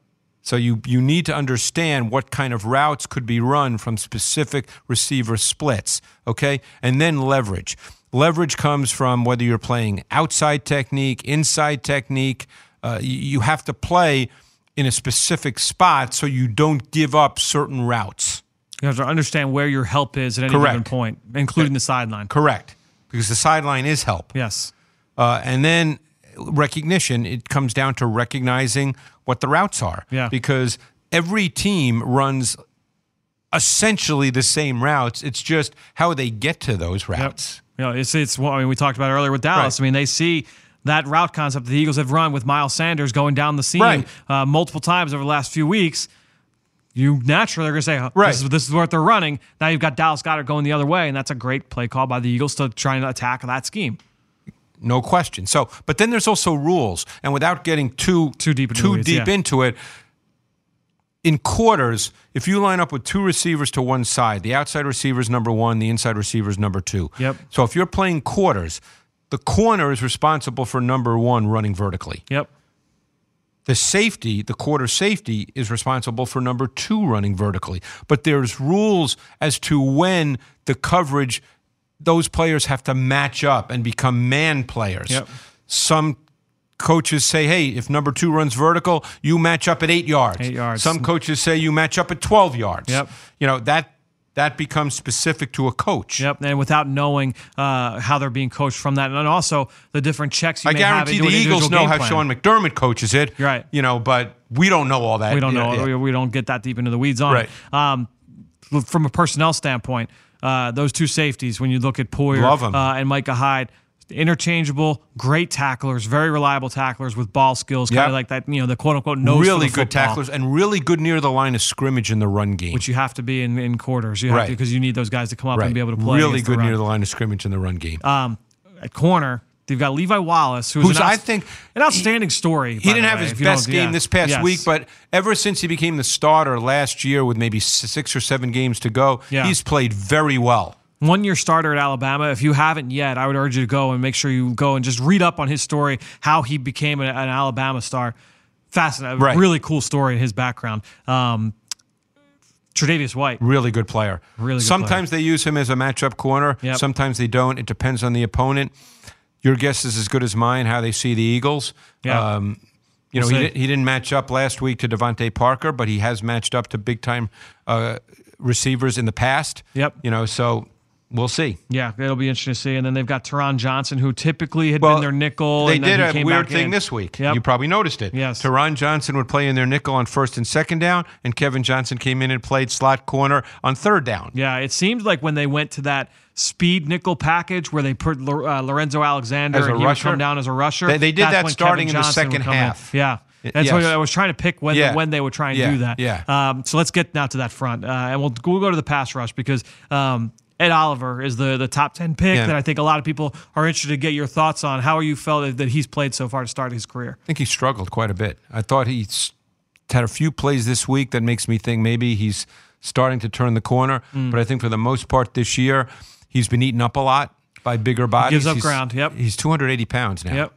So you you need to understand what kind of routes could be run from specific receiver splits, okay? And then leverage. Leverage comes from whether you're playing outside technique, inside technique. Uh, you, you have to play in a specific spot so you don't give up certain routes. You have to understand where your help is at any given Correct. point, including the sideline. Correct, because the sideline is help. Yes. Uh, and then recognition, it comes down to recognizing what the routes are. Yeah. Because every team runs essentially the same routes. It's just how they get to those routes. You know, it's it's. Well, I mean, we talked about earlier with Dallas. Right. I mean, they see that route concept the Eagles have run with Miles Sanders going down the seam Right. uh, multiple times over the last few weeks. You naturally are going to say, oh, Right. this, is, this is what they're running. Now you've got Dallas Goedert going the other way, and that's a great play call by the Eagles to try and attack that scheme. No question. So, but then there's also rules, and without getting too Too deep into too weeds, deep yeah. into it, in quarters, if you line up with two receivers to one side, the outside receiver is number one, the inside receiver is number two. Yep. So if you're playing quarters, the corner is responsible for number one running vertically. Yep. The safety, the quarter safety, is responsible for number two running vertically. But there's rules as to when the coverage those players have to match up and become man players. Yep. Some coaches say, hey, if number two runs vertical, you match up at eight yards. Eight yards. Some coaches say you match up at 12 yards. Yep. You know, that that becomes specific to a coach. Yep, and without knowing uh, how they're being coached from that, and also the different checks you I may guarantee into the Eagles know how plan. Sean McDermott coaches it. Right. You know, but we don't know all that. We don't know. yeah. We, we don't get that deep into the weeds on it. Right. Um, from a personnel standpoint, uh, those two safeties, when you look at Poyer uh, and Micah Hyde, interchangeable, great tacklers, very reliable tacklers with ball skills, kind Yep. of like that, you know, the quote unquote nose really good football, tacklers and really good near the line of scrimmage in the run game. which you have to be in, in quarters. You have Right. to because you need those guys to come up right. and be able to play. really against the good near the line of scrimmage in the run game. um, at corner. They've got Levi Wallace, who's, Who's an I think an outstanding story. he didn't have way, his if you don't- best game yeah. this past Yes. week, but ever since he became the starter last year with maybe six or seven games to go, Yeah. he's played very well. one year starter at Alabama. If you haven't yet, I would urge you to go and make sure you go and just read up on his story, how he became an, an Alabama star. Fascinating, Right. really cool story in his background. Um, Tre'Davious White, Really good player. Really good Sometimes they use him as a matchup corner. Yep. Sometimes they don't. It depends on the opponent. Your guess is as good as mine how they see the Eagles. Yeah. Um, you know, We'll he, see. di- he didn't match up last week to DeVante Parker, but he has matched up to big time uh, receivers in the past. Yep. You know, so we'll see. yeah, it'll be interesting to see. And then they've got Taron Johnson, who typically had Well, been their nickel. They did a weird thing in. this week. Yep. You probably noticed it. Yes. Taron Johnson would play in their nickel on first and second down, and Kevin Johnson came in and played slot corner on third down. Yeah, it seemed like when they went to that speed nickel package where they put uh, Lorenzo Alexander As a and he would come down as a rusher. They- they did that's that starting in the second come in. half. Yeah. That's what. I was trying to pick when Yeah. when they would try and Yeah, do that. yeah. Um, so let's get now to that front, uh, and we'll, we'll go to the pass rush because um, Ed Oliver is the the top ten pick Yeah. that I think a lot of people are interested to get your thoughts on. How are you felt that, he's played so far to start his career? I think he struggled quite a bit. I thought he's had a few plays this week that makes me think maybe he's starting to turn the corner. Mm. But I think for the most part this year, he's been eaten up a lot by bigger bodies. gives up He's- ground, yep. He's 280 pounds now. Yep.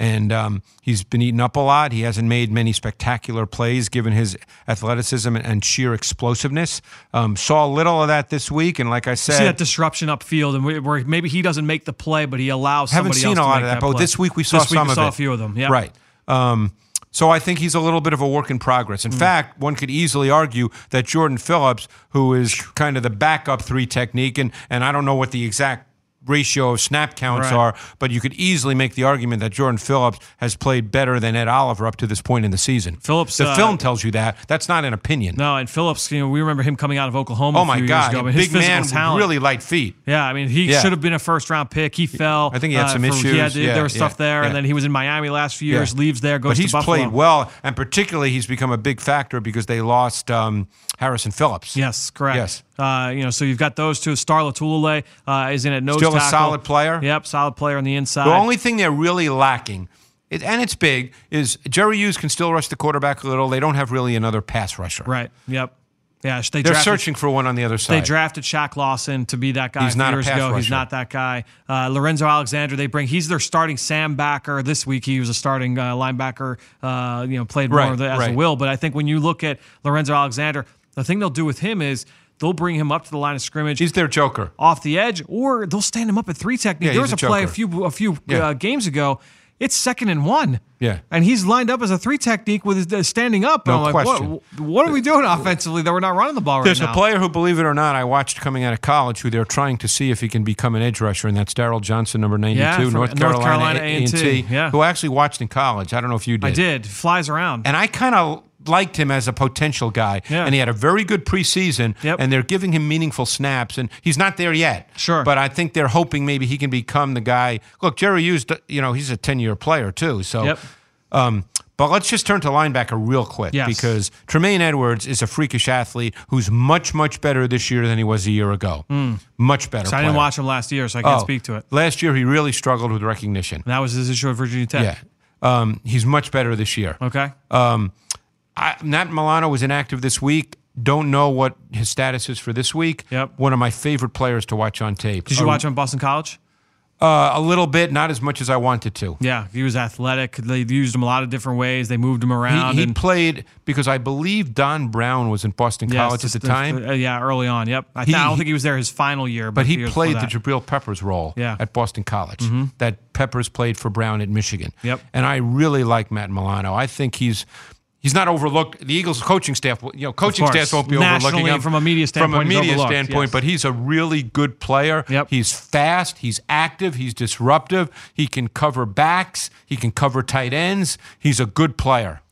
And um, he's been eaten up a lot. He hasn't made many spectacular plays given his athleticism and, and sheer explosiveness. Um, saw a little of that this week. And like I said, See that disruption upfield, and where- maybe he doesn't make the play, but he allows haven't seen a lot of that, but this week we saw This some we of saw it. a few of them. Yeah, Right. Um, so I think he's a little bit of a work in progress. Mm. In fact, one could easily argue that Jordan Phillips, who is kind of the backup three technique, and and I don't know what the exact ratio of snap counts Right. are, but you could easily make the argument that Jordan Phillips has played better than Ed Oliver up to this point in the season. Phillips, the uh, film tells you that. That's not an opinion. No, and Phillips, you know, we remember him coming out of Oklahoma. oh a my God, ago, big man talent, really light feet. Yeah, I mean, he Yeah. should have been a first round pick. He fell. I think he had uh, some for- He had, issues. Yeah, there was stuff yeah, there, and then he was in Miami last few years. Leaves there, goes but he's to Buffalo. played well, and particularly he's become a big factor because they lost um, Harrison Phillips. Yes, correct. Yes. Uh, you know, so you've got those two. Star Lotulelei uh, is in at nose Still a solid player. Yep, solid player on the inside. The only thing they're really lacking, it, and it's big, is Jerry Hughes can still rush the quarterback a little. They don't have really another pass rusher. right. Yep. Yeah, they They're drafted, searching for one on the other side. They drafted Shaq Lawson to be that guy He's not a years pass ago. He's not that guy. Uh, Lorenzo Alexander, they bring. He's their starting Sam backer this week. He was a starting uh, linebacker. Uh, you know, played more Right, of the, as a will. But I think when you look at Lorenzo Alexander, the thing they'll do with him is they'll bring him up to the line of scrimmage. He's their joker. off the edge, or they'll stand him up at three technique. Yeah, there was a, a play a few a few Yeah. uh, games ago. It's second and one. Yeah. and he's lined up as a three technique with his uh, standing up. No I'm like, question. What, what are we doing offensively that we're not running the ball right There's now? a player who, believe it or not, I watched coming out of college who they're trying to see if he can become an edge rusher, and that's Darryl Johnson, number 92, Yeah, North North Carolina, Carolina A&T, A&T, yeah. who I actually watched in college. I don't know if you did. I did. Flies around. And I kind of liked him as a potential guy. Yeah. And he had a very good preseason. Yep. And they're giving him meaningful snaps. And he's not there yet. Sure. But I think they're hoping maybe he can become the guy. Look, Jerry Hughes you know, he's a 10 year player too. So, Yep. um, but let's just turn to linebacker real quick Yes. because Tremaine Edmunds is a freakish athlete who's much, much better this year than he was a year ago. Much better. So I didn't watch him last year, so I can't Oh, speak to it. Last year, he really struggled with recognition. And that was his issue at Virginia Tech. Yeah. Um, he's much better this year. Okay. Um, I, Matt Milano was inactive this week. Don't know what his status is for this week. Yep. One of my favorite players to watch on tape. Did you Uh, watch him at Boston College? Uh, a little bit, not as much as I wanted to. Yeah, he was athletic. They used him a lot of different ways. They moved him around. He, he and- played because I believe Don Brown was in Boston Yes, College at just the time, uh, yeah, early on. Yep. I, He- I don't he- think he was there his final year, but, but he played the. Jabril Peppers role Yeah. Mm-hmm. at Boston College. That Peppers played for Brown at Michigan. Yep. And I really like Matt Milano. I think he's he's not overlooked. The Eagles coaching staff, you know, coaching staffs won't be Nationally, overlooking him from a media From a standpoint, media standpoint, yes. but he's a really good player. Yep. He's fast. He's active. He's disruptive. He can cover backs. He can cover tight ends. He's a good player.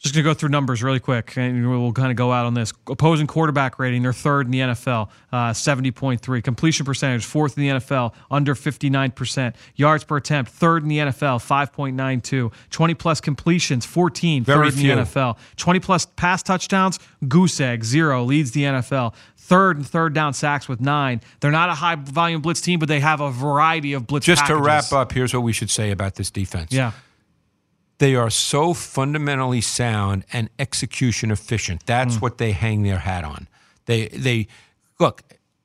Just going to go through numbers really quick, and we'll kind of go out on this. Opposing quarterback rating, they're third in the NFL, uh, 70.3. Completion percentage, fourth in the NFL, under 59%. Yards per attempt, third in the NFL, 5.92. 20 plus completions, 14, Very third in the NFL. 20 plus pass touchdowns, goose egg, zero, leads the NFL. Third and third down sacks with nine. They're not a high volume blitz team, but they have a variety of blitz Just to wrap up, here's what we should say about this defense. Yeah. They are so fundamentally sound and execution efficient. That's mm. what they hang their hat on. They they look.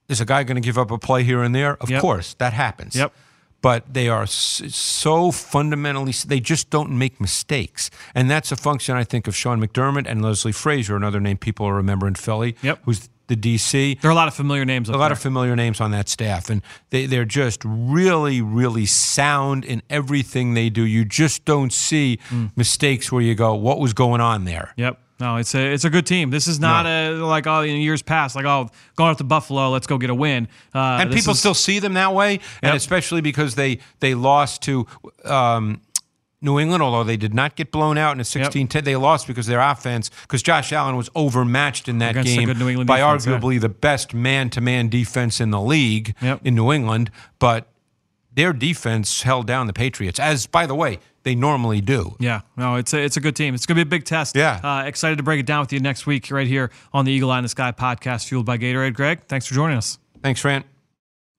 Is a guy going to give up a play here and there? Of Yep. course, that happens. Yep. But they are so fundamentally. They just don't make mistakes, and that's a function I think of Sean McDermott and Leslie Frazier, another name people remember in Philly. Yep. Who's the DC? There are a lot of familiar names. A lot there. of familiar names on that staff, and they, they're just really, really sound in everything they do. You just don't see mistakes where you go, "What was going on there?" Yep. No, it's a it's a good team. This is not a like oh in years past like oh going up to Buffalo, let's go get a win. Uh, And people is- still see them that way, and especially because they they lost to. Um, New England, although they did not get blown out in a 16-10, they lost because their offense, because Josh Allen was overmatched in that Against game good New England by defense, yeah. arguably the best man-to-man defense in the league Yep. in New England. But their defense held down the Patriots, as by the way they normally do. Yeah, no, it's a it's a good team. It's gonna be a big test. Yeah. Uh, excited to break it down with you next week right here on the Eagle Eye in the Sky podcast, fueled by Gatorade. Greg, thanks for joining us. Thanks, Fran.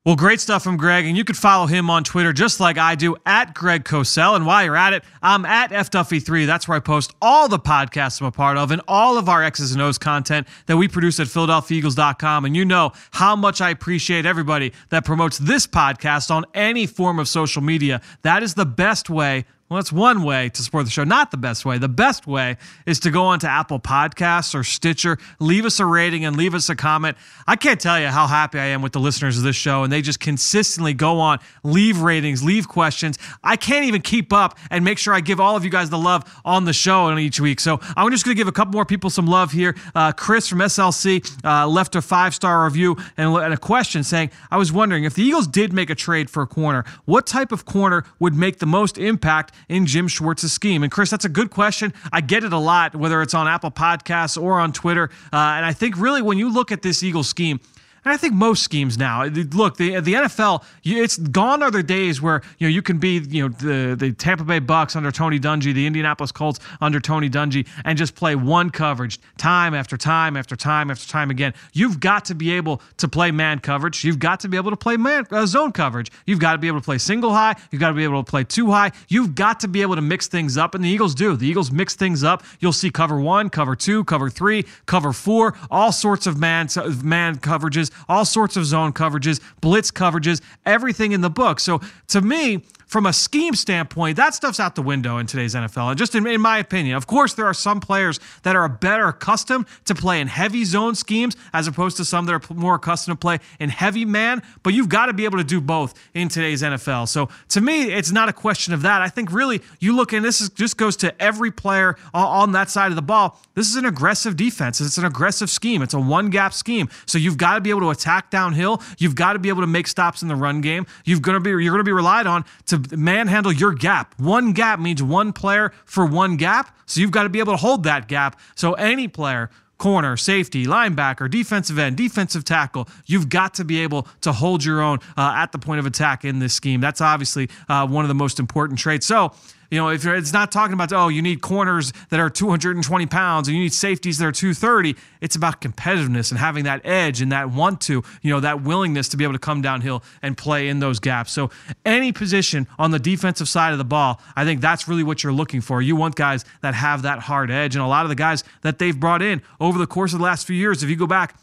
Well, great stuff from Greg, and you can follow him on Twitter just like I do at Greg Cosell. And while you're at it, I'm at FDuffy3. That's where I post all the podcasts I'm a part of and all of our X's and O's content that we produce at PhiladelphiaEagles.com. And you know how much I appreciate everybody that promotes this podcast on any form of social media. That is the best way well, that's one way to support the show. Not the best way. The best way is to go onto Apple Podcasts or Stitcher, leave us a rating and leave us a comment. I can't tell you how happy I am with the listeners of this show, and they just consistently go on, leave ratings, leave questions. I can't even keep up and make sure I give all of you guys the love on the show on each week. So I'm just going to give a couple more people some love here. Uh, Chris from SLC uh, left a five star review and, and a question saying, I was wondering if the Eagles did make a trade for a corner, what type of corner would make the most impact in Jim Schwartz's scheme? And Chris, that's a good question. I get it a lot, whether it's on Apple Podcasts or on Twitter. Uh, and I think really when you look at this Eagles scheme, and I think most schemes now, look, the the NFL, it's gone are the days where you know you can be you know the the Tampa Bay Bucks under Tony Dungy, the Indianapolis Colts under Tony Dungy, and just play one coverage time after time after time after time again. You've got to be able to play man coverage. You've got to be able to play man uh, zone coverage. You've got to be able to play single high. You've got to be able to play two high. You've got to be able to mix things up, and the Eagles do. The Eagles mix things up. You'll see cover one, cover two, cover three, cover four, all sorts of man man coverages, all sorts of zone coverages, blitz coverages, everything in the book. So to me, from a scheme standpoint, that stuff's out the window in today's NFL. And just in, in my opinion, of course, there are some players that are better accustomed to play in heavy zone schemes as opposed to some that are more accustomed to play in heavy man. But you've got to be able to do both in today's NFL. So to me, it's not a question of that. I think really you look and this is just goes to every player on, that side of the ball. This is an aggressive defense. It's an aggressive scheme. It's a one gap scheme. So you've got to be able to attack downhill. You've got to be able to make stops in the run game. You've gonna be you're gonna be relied on to manhandle your gap. One gap means one player for one gap. So you've got to be able to hold that gap. So any player corner, safety, linebacker, defensive end, defensive tackle. You've got to be able to hold your own uh, at the point of attack in this scheme. That's obviously uh, one of the most important traits. So, you know, if it's not talking about, oh, you need corners that are 220 pounds and you need safeties that are 230, it's about competitiveness and having that edge and that want to, you know, that willingness to be able to come downhill and play in those gaps. So, any position on the defensive side of the ball, I think that's really what you're looking for. You want guys that have that hard edge. And a lot of the guys that they've brought in over the course of the last few years, if you go back,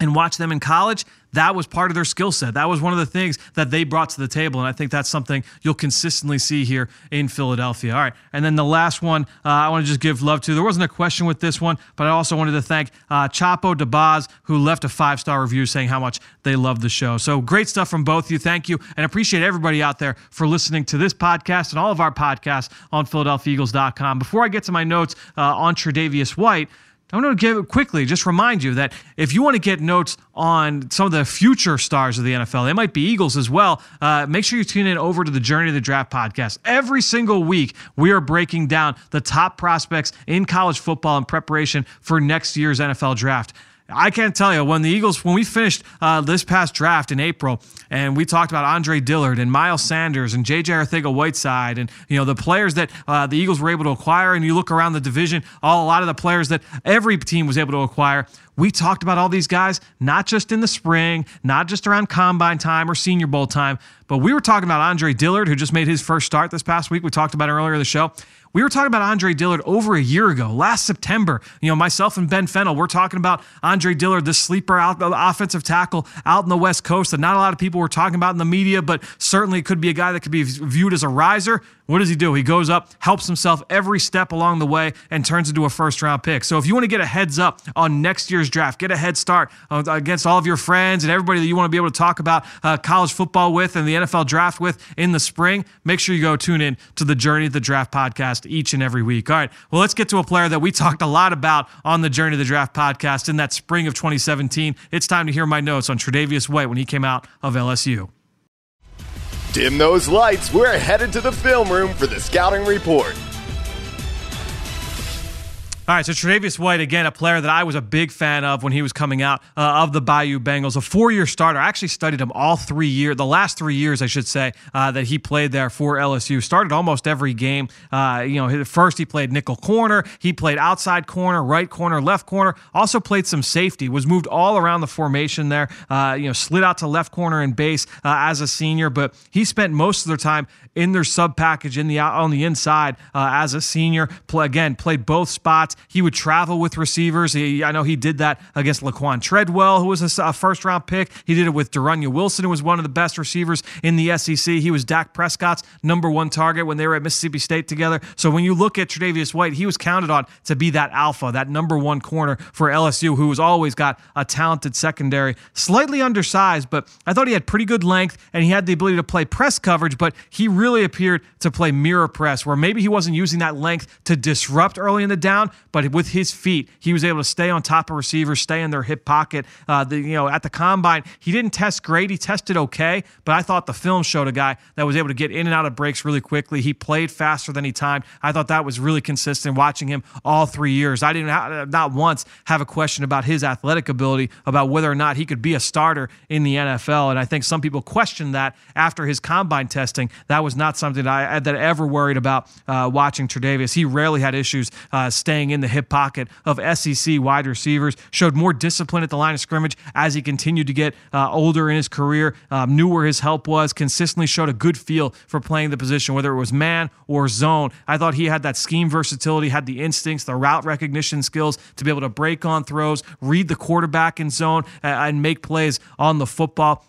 and watch them in college, that was part of their skill set. That was one of the things that they brought to the table. And I think that's something you'll consistently see here in Philadelphia. All right. And then the last one uh, I want to just give love to. There wasn't a question with this one, but I also wanted to thank uh, Chapo DeBaz, who left a five star review saying how much they love the show. So great stuff from both you. Thank you. And appreciate everybody out there for listening to this podcast and all of our podcasts on PhiladelphiaEagles.com. Before I get to my notes uh, on Tre'Davious White, I want to give quickly just remind you that if you want to get notes on some of the future stars of the NFL, they might be Eagles as well. Uh, make sure you tune in over to the Journey of the Draft podcast. Every single week, we are breaking down the top prospects in college football in preparation for next year's NFL draft. I can't tell you when the Eagles when we finished uh, this past draft in April and we talked about Andre Dillard and Miles Sanders and JJ Arcega-Whiteside and you know the players that uh, the Eagles were able to acquire and you look around the division all a lot of the players that every team was able to acquire. We talked about all these guys not just in the spring not just around combine time or senior bowl time but we were talking about Andre Dillard who just made his first start this past week. We talked about it earlier in the show we were talking about Andre Dillard over a year ago, last September. You know, myself and Ben Fennell, we're talking about Andre Dillard, the sleeper out, the offensive tackle out in the West Coast that not a lot of people were talking about in the media, but certainly could be a guy that could be viewed as a riser. What does he do? He goes up, helps himself every step along the way, and turns into a first round pick. So if you want to get a heads up on next year's draft, get a head start uh, against all of your friends and everybody that you want to be able to talk about uh, college football with and the NFL draft with in the spring, make sure you go tune in to the Journey of the Draft podcast each and every week. All right, well, let's get to a player that we talked a lot about on the Journey of the Draft podcast in that spring of 2017. It's time to hear my notes on Tre'Davious White when he came out of LSU. Dim those lights. We're headed to the film room for the scouting report. All right, so Tre'Davious White, again, a player that I was a big fan of when he was coming out uh, of the Bayou Bengals, a four-year starter. I actually studied him all three years, the last three years, I should say, uh, that he played there for LSU. Started almost every game. Uh, you know, first he played nickel corner, he played outside corner, right corner, left corner. Also played some safety. Was moved all around the formation there. Uh, you know, slid out to left corner and base uh, as a senior, but he spent most of their time in their sub package in the on the inside uh, as a senior. Play, again, played both spots. He would travel with receivers. He, I know he did that against Laquon Treadwell, who was a, first round pick. He did it with De'Runnya Wilson, who was one of the best receivers in the SEC. He was Dak Prescott's number one target when they were at Mississippi State together. So when you look at Tre'Davious White, he was counted on to be that alpha, that number one corner for LSU, who has always got a talented secondary. Slightly undersized, but I thought he had pretty good length and he had the ability to play press coverage, but he really appeared to play mirror press, where maybe he wasn't using that length to disrupt early in the down, but with his feet, he was able to stay on top of receivers, stay in their hip pocket. Uh, the, you know, at the combine, he didn't test great. He tested okay, but I thought the film showed a guy that was able to get in and out of breaks really quickly. He played faster than he timed. I thought that was really consistent watching him all three years. I didn't ha- not once have a question about his athletic ability, about whether or not he could be a starter in the NFL. And I think some people questioned that after his combine testing. That was not something that I that ever worried about uh, watching Tre'Davious. He rarely had issues uh, staying in the hip pocket of SEC wide receivers. Showed more discipline at the line of scrimmage as he continued to get uh, older in his career. Um, knew where his help was. Consistently showed a good feel for playing the position, whether it was man or zone. I thought he had that scheme versatility, had the instincts, the route recognition skills to be able to break on throws, read the quarterback in zone, and make plays on the football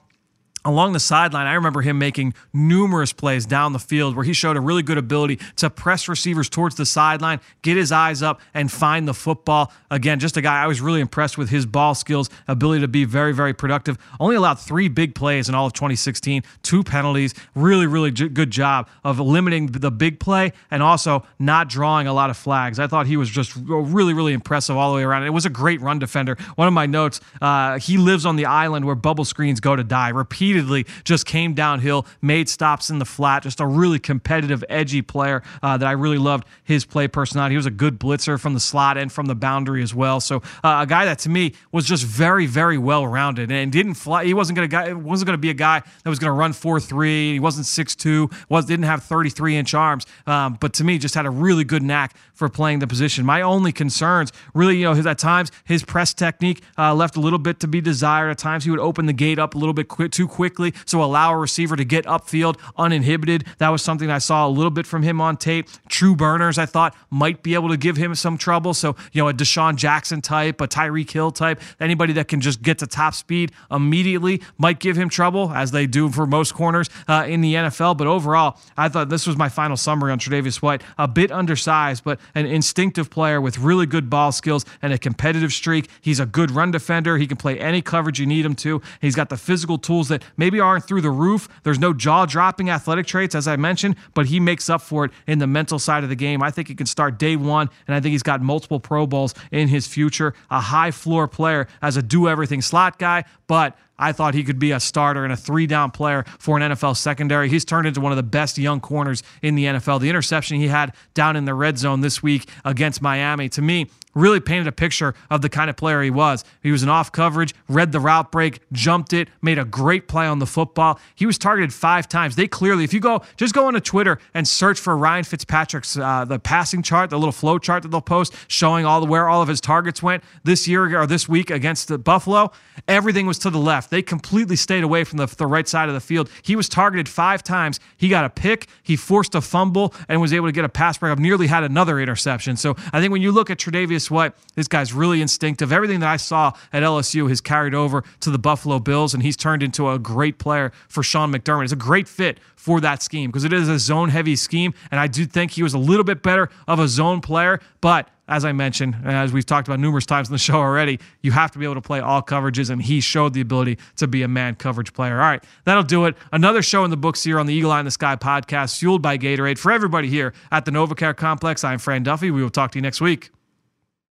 along the sideline, I remember him making numerous plays down the field where he showed a really good ability to press receivers towards the sideline, get his eyes up, and find the football. Again, just a guy I was really impressed with his ball skills, ability to be very, very productive. Only allowed three big plays in all of 2016, two penalties. Really, really good job of limiting the big play and also not drawing a lot of flags. I thought he was just really, really impressive all the way around. It was a great run defender. One of my notes, uh, he lives on the island where bubble screens go to die. Repeat repeatedly just came downhill, made stops in the flat. Just a really competitive, edgy player uh, that I really loved his play personality. He was a good blitzer from the slot and from the boundary as well. So uh, a guy that to me was just very, very well rounded and didn't fly. He wasn't to wasn't to be a guy that was to run four three. He wasn't six two. Was didn't have 33 inch arms. Um, but to me, just had a really good knack for playing the position. My only concerns, really, you know, his, at times his press technique uh, left a little bit to be desired. At times he would open the gate up a little bit too quick quickly, so allow a receiver to get upfield uninhibited. That was something I saw a little bit from him on tape. True burners, I thought might be able to give him some trouble. So, you know, a DeSean Jackson type, a Tyreek Hill type, anybody that can just get to top speed immediately might give him trouble, as they do for most corners uh, in the NFL. But overall, I thought this was my final summary on Tre'Davious White. A bit undersized, but an instinctive player with really good ball skills and a competitive streak. He's a good run defender. He can play any coverage you need him to. He's got the physical tools that maybe aren't through the roof. There's no jaw dropping athletic traits, as I mentioned, but he makes up for it in the mental side of the game. I think he can start day one, and I think he's got multiple Pro Bowls in his future. A high floor player as a do everything slot guy, but I thought he could be a starter and a three down player for an NFL secondary. He's turned into one of the best young corners in the NFL. The interception he had down in the red zone this week against Miami, to me, really painted a picture of the kind of player he was. He was an off coverage, read the route break, jumped it, made a great play on the football. He was targeted five times. They clearly, if you go, just go onto Twitter and search for Ryan Fitzpatrick's uh, the passing chart, the little flow chart that they'll post showing all the where all of his targets went this year or this week against the Buffalo. Everything was to the left. They completely stayed away from the, the right side of the field. He was targeted five times. He got a pick. He forced a fumble and was able to get a pass breakup. Nearly had another interception. So I think when you look at Tre'Davious White, this guy's really instinctive. Everything that I saw at LSU has carried over to the Buffalo Bills, and he's turned into a great player for Sean McDermott. It's a great fit for that scheme because it is a zone heavy scheme, and I do think he was a little bit better of a zone player, but as I mentioned, as we've talked about numerous times in the show already, you have to be able to play all coverages, and he showed the ability to be a man coverage player. All right, that'll do it. Another show in the books here on the Eagle Eye in the Sky podcast, fueled by Gatorade. For everybody here at the NovaCare Complex, I'm Fran Duffy. We will talk to you next week.